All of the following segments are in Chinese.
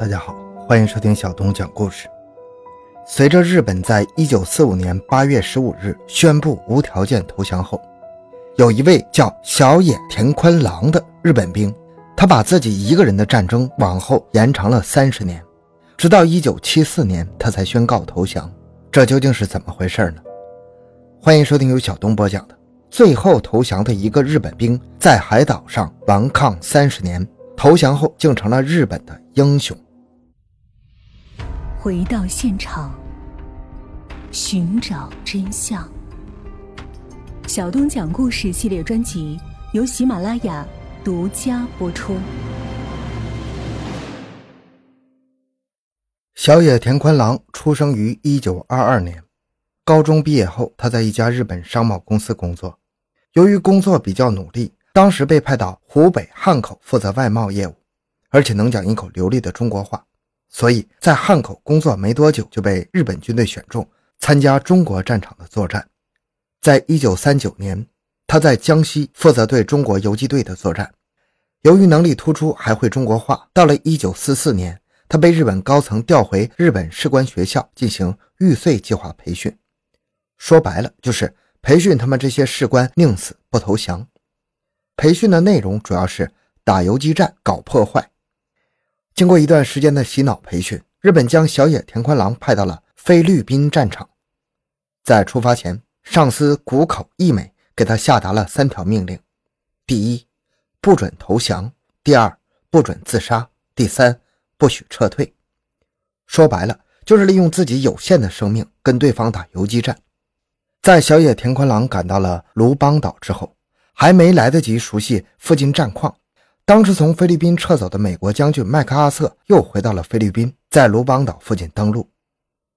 大家好，欢迎收听小东讲故事。随着日本在一九四五年八月十五日宣布无条件投降后，有一位叫小野田宽郎的日本兵，他把自己一个人的战争往后延长了三十年，直到一九七四年他才宣告投降。这究竟是怎么回事呢？欢迎收听由小东播讲的《最后投降的一个日本兵在海岛上顽抗三十年，投降后竟成了日本的英雄》。回到现场，寻找真相。小东讲故事系列专辑由喜马拉雅独家播出。小野田宽郎出生于一九二二年，高中毕业后，他在一家日本商贸公司工作。由于工作比较努力，当时被派到湖北汉口负责外贸业务，而且能讲一口流利的中国话。所以在汉口工作没多久，就被日本军队选中参加中国战场的作战。在一九三九年，他在江西负责对中国游击队的作战。由于能力突出，还会中国话，到了一九四四年，他被日本高层调回日本士官学校进行玉碎计划培训。说白了，就是培训他们这些士官宁死不投降。培训的内容主要是打游击战、搞破坏。经过一段时间的洗脑培训，日本将小野田宽郎派到了菲律宾战场。在出发前，上司谷口义美给他下达了三条命令：第一，不准投降；第二，不准自杀；第三，不许撤退。说白了，就是利用自己有限的生命跟对方打游击战。在小野田宽郎赶到了卢邦岛之后，还没来得及熟悉附近战况。当时从菲律宾撤走的美国将军麦克阿瑟又回到了菲律宾，在卢邦岛附近登陆。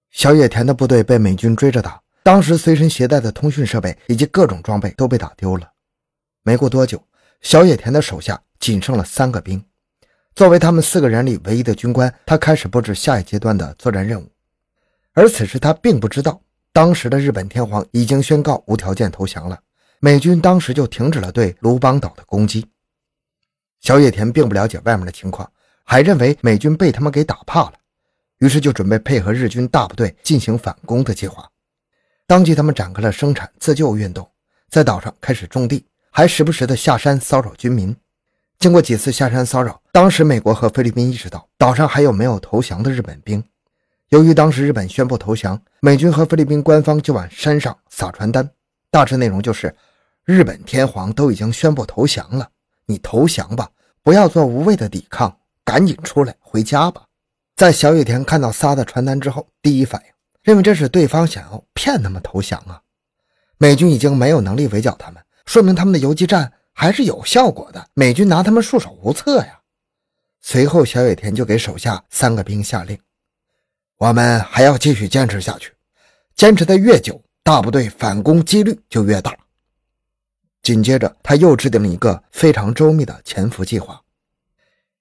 小野田的部队被美军追着打，当时随身携带的通讯设备以及各种装备都被打丢了。没过多久，小野田的手下仅剩了三个兵。作为他们四个人里唯一的军官，他开始布置下一阶段的作战任务。而此时他并不知道，当时的日本天皇已经宣告无条件投降了，美军当时就停止了对卢邦岛的攻击。小野田并不了解外面的情况，还认为美军被他们给打怕了，于是就准备配合日军大部队进行反攻的计划。当即，他们展开了生产自救运动，在岛上开始种地，还时不时的下山骚扰军民。经过几次下山骚扰，当时美国和菲律宾意识到岛上还有没有投降的日本兵。由于当时日本宣布投降，美军和菲律宾官方就往山上撒传单，大致内容就是：日本天皇都已经宣布投降了。你投降吧，不要做无谓的抵抗，赶紧出来回家吧。在小野田看到撒的传单之后，第一反应认为这是对方想要骗他们投降啊。美军已经没有能力围剿他们，说明他们的游击战还是有效果的。美军拿他们束手无策呀。随后，小野田就给手下三个兵下令：我们还要继续坚持下去，坚持的越久，大部队反攻几率就越大。紧接着，他又制定了一个非常周密的潜伏计划。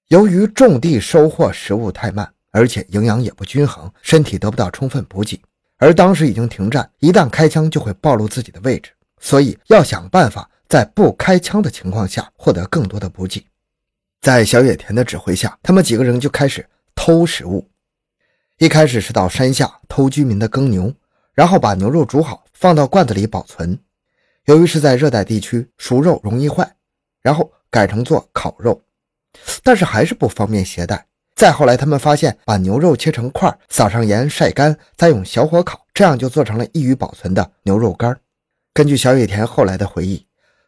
由于种地收获食物太慢，而且营养也不均衡，身体得不到充分补给，而当时已经停战，一旦开枪就会暴露自己的位置，所以要想办法在不开枪的情况下获得更多的补给。在小野田的指挥下，他们几个人就开始偷食物。一开始是到山下偷居民的耕牛，然后把牛肉煮好，放到罐子里保存。由于是在热带地区，熟肉容易坏，然后改成做烤肉，但是还是不方便携带。再后来，他们发现把牛肉切成块，撒上盐晒干，再用小火烤，这样就做成了易于保存的牛肉干。根据小野田后来的回忆，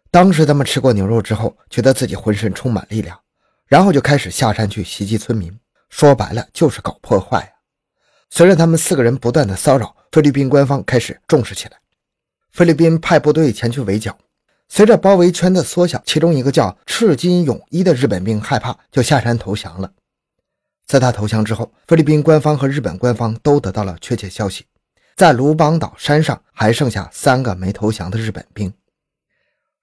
当时他们吃过牛肉之后，觉得自己浑身充满力量，然后就开始下山去袭击村民，说白了就是搞破坏啊。随着他们四个人不断的骚扰，菲律宾官方开始重视起来。菲律宾派部队前去围剿，随着包围圈的缩小，其中一个叫赤金勇一的日本兵害怕，就下山投降了。在他投降之后，菲律宾官方和日本官方都得到了确切消息，在卢邦岛山上还剩下三个没投降的日本兵。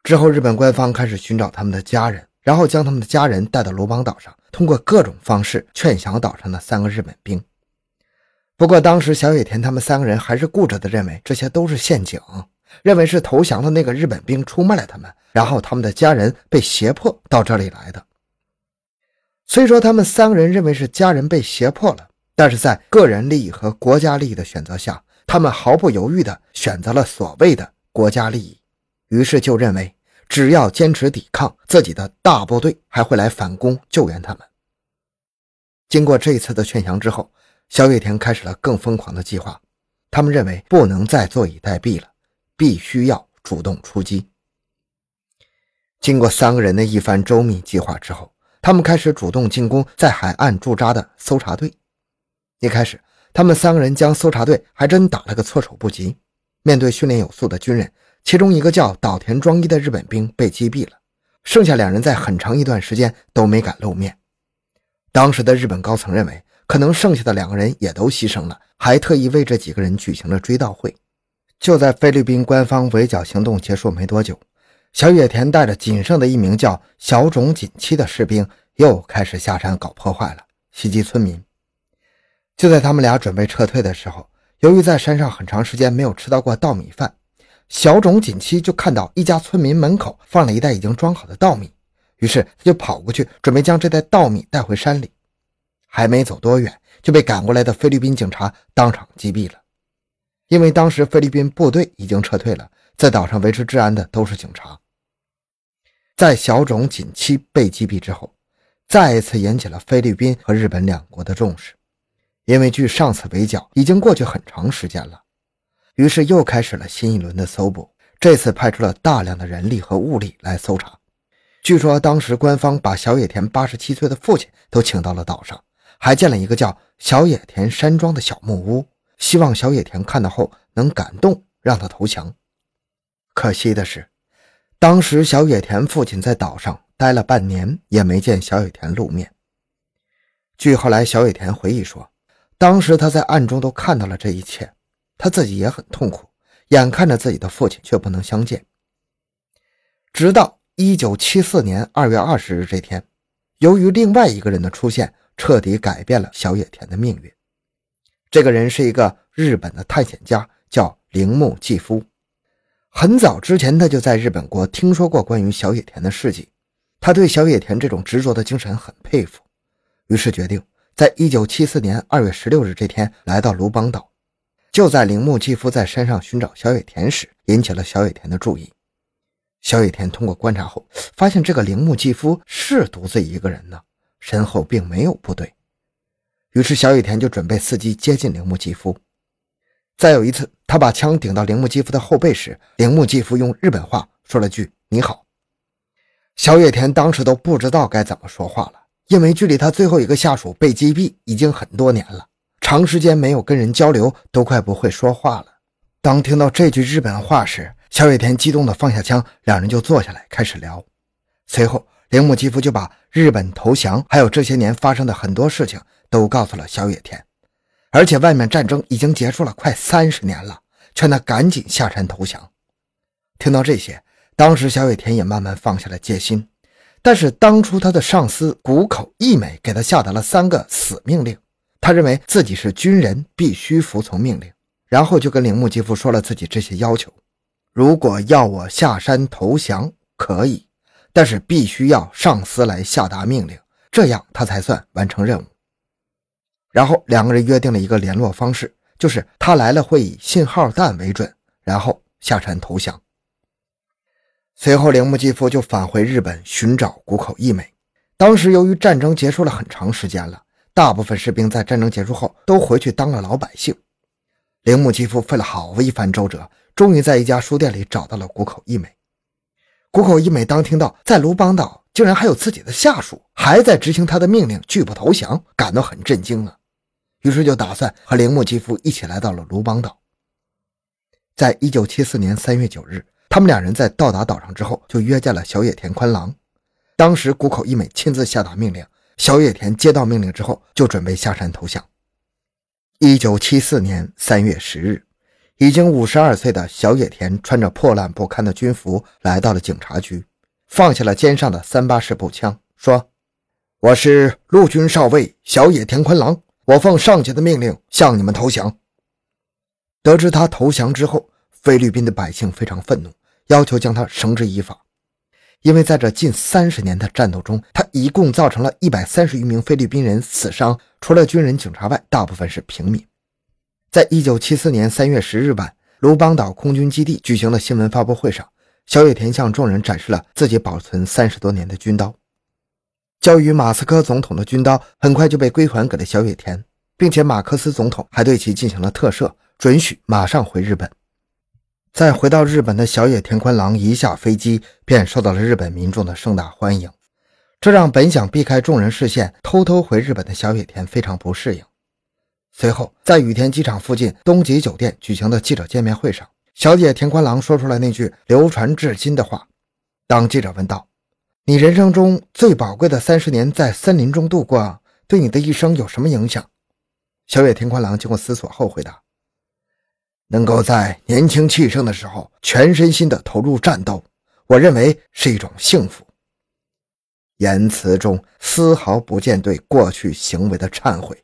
之后，日本官方开始寻找他们的家人，然后将他们的家人带到卢邦岛上，通过各种方式劝降岛上的三个日本兵。不过，当时小野田他们三个人还是固执地认为这些都是陷阱。认为是投降的那个日本兵出卖了他们，然后他们的家人被胁迫到这里来的。虽说他们三个人认为是家人被胁迫了，但是在个人利益和国家利益的选择下，他们毫不犹豫地选择了所谓的国家利益。于是就认为，只要坚持抵抗，自己的大部队还会来反攻救援他们。经过这一次的劝降之后，小野田开始了更疯狂的计划。他们认为不能再坐以待毙了，必须要主动出击。经过三个人的一番周密计划之后，他们开始主动进攻在海岸驻扎的搜查队。一开始，他们三个人将搜查队还真打了个措手不及。面对训练有素的军人，其中一个叫岛田庄一的日本兵被击毙了，剩下两人在很长一段时间都没敢露面。当时的日本高层认为，可能剩下的两个人也都牺牲了，还特意为这几个人举行了追悼会。就在菲律宾官方围剿行动结束没多久，小野田带着仅剩的一名叫小种锦七的士兵，又开始下山搞破坏了，袭击村民。就在他们俩准备撤退的时候，由于在山上很长时间没有吃到过稻米饭，小种锦七就看到一家村民门口放了一袋已经装好的稻米。于是他就跑过去，准备将这袋稻米带回山里。还没走多远，就被赶过来的菲律宾警察当场击毙了。因为当时菲律宾部队已经撤退了，在岛上维持治安的都是警察。在小种锦七被击毙之后，再一次引起了菲律宾和日本两国的重视。因为距上次围剿已经过去很长时间了，于是又开始了新一轮的搜捕。这次派出了大量的人力和物力来搜查。据说当时官方把小野田八十七岁的父亲都请到了岛上，还建了一个叫小野田山庄的小木屋，希望小野田看到后能感动，让他投降。可惜的是，当时小野田父亲在岛上待了半年，也没见小野田露面。据后来小野田回忆说，当时他在暗中都看到了这一切，他自己也很痛苦，眼看着自己的父亲却不能相见，直到。一九七四年二月二十日这天，由于另外一个人的出现，彻底改变了小野田的命运。这个人是一个日本的探险家，叫铃木继夫。很早之前，他就在日本国听说过关于小野田的事迹，他对小野田这种执着的精神很佩服，于是决定在一九七四年二月十六日这天来到卢邦岛。就在铃木继夫在山上寻找小野田时，引起了小野田的注意。小野田通过观察后，发现这个铃木继夫是独自一个人呢，身后并没有部队。于是小野田就准备伺机接近铃木继夫。再有一次，他把枪顶到铃木继夫的后背时，铃木继夫用日本话说了句“你好”。小野田当时都不知道该怎么说话了，因为距离他最后一个下属被击毙已经很多年了，长时间没有跟人交流，都快不会说话了。当听到这句日本话时，小野田激动地放下枪，两人就坐下来开始聊。随后，铃木继夫就把日本投降，还有这些年发生的很多事情都告诉了小野田，而且外面战争已经结束了快三十年了，劝他赶紧下山投降。听到这些，当时小野田也慢慢放下了戒心。但是当初他的上司谷口义美给他下达了三个死命令，他认为自己是军人，必须服从命令，然后就跟铃木吉夫说了自己这些要求。如果要我下山投降，可以，但是必须要上司来下达命令，这样他才算完成任务。然后两个人约定了一个联络方式，就是他来了会以信号弹为准，然后下山投降。随后，铃木继夫就返回日本寻找谷口义美。当时由于战争结束了很长时间了，大部分士兵在战争结束后都回去当了老百姓。铃木继夫费了好一番周折。终于在一家书店里找到了谷口一美。谷口一美当听到在卢邦岛竟然还有自己的下属还在执行他的命令，拒不投降，感到很震惊了。于是就打算和铃木吉夫一起来到了卢邦岛。在一九七四年三月九日，他们两人在到达岛上之后，就约见了小野田宽郎。当时谷口一美亲自下达命令，小野田接到命令之后，就准备下山投降。一九七四年三月十日。已经五十二岁的小野田穿着破烂不堪的军服来到了警察局，放下了肩上的三八式步枪，说：“我是陆军少尉小野田宽郎，我奉上级的命令向你们投降。”得知他投降之后，菲律宾的百姓非常愤怒，要求将他绳之以法。因为在这近三十年的战斗中，他一共造成了一百三十余名菲律宾人死伤，除了军人、警察外，大部分是平民。在一九七四年三月十日晚，卢邦岛空军基地举行的新闻发布会上，小野田向众人展示了自己保存三十多年的军刀。交予马斯克总统的军刀很快就被归还给了小野田，并且马克思总统还对其进行了特赦，准许马上回日本。在回到日本的小野田宽郎一下飞机便受到了日本民众的盛大欢迎，这让本想避开众人视线偷偷回日本的小野田非常不适应。随后，在羽田机场附近东极酒店举行的记者见面会上，小姐田宽郎说出了那句流传至今的话。当记者问道：“你人生中最宝贵的三十年在森林中度过，对你的一生有什么影响？”小野田宽郎经过思索后回答：“能够在年轻气盛的时候全身心地投入战斗，我认为是一种幸福。”言辞中丝毫不见对过去行为的忏悔。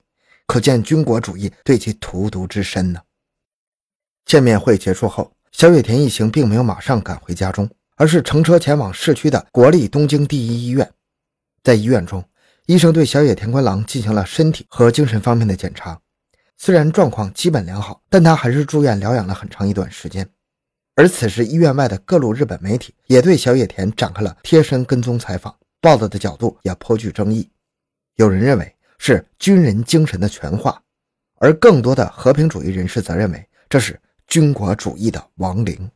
可见军国主义对其荼毒之深呢。见面会结束后，小野田一行并没有马上赶回家中，而是乘车前往市区的国立东京第一医院。在医院中，医生对小野田宽郎进行了身体和精神方面的检查，虽然状况基本良好，但他还是住院疗养了很长一段时间。而此时，医院外的各路日本媒体也对小野田展开了贴身跟踪采访，报道的角度也颇具争议。有人认为。是军人精神的全化，而更多的和平主义人士则认为这是军国主义的亡灵。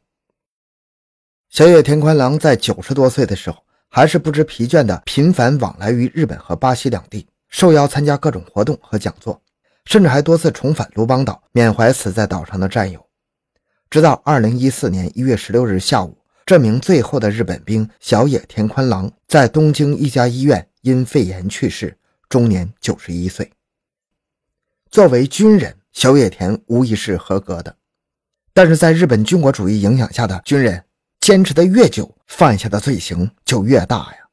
小野田宽郎在九十多岁的时候，还是不知疲倦地频繁往来于日本和巴西两地，受邀参加各种活动和讲座，甚至还多次重返卢邦岛，缅怀死在岛上的战友。直到二零一四年一月十六日下午，这名最后的日本兵小野田宽郎在东京一家医院因肺炎去世。终年九十一岁。作为军人，小野田无疑是合格的，但是在日本军国主义影响下的军人，坚持的越久，犯下的罪行就越大呀。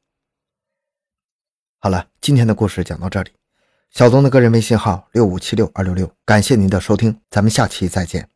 好了，今天的故事讲到这里。小东的个人微信号六五七六二六六，感谢您的收听，咱们下期再见。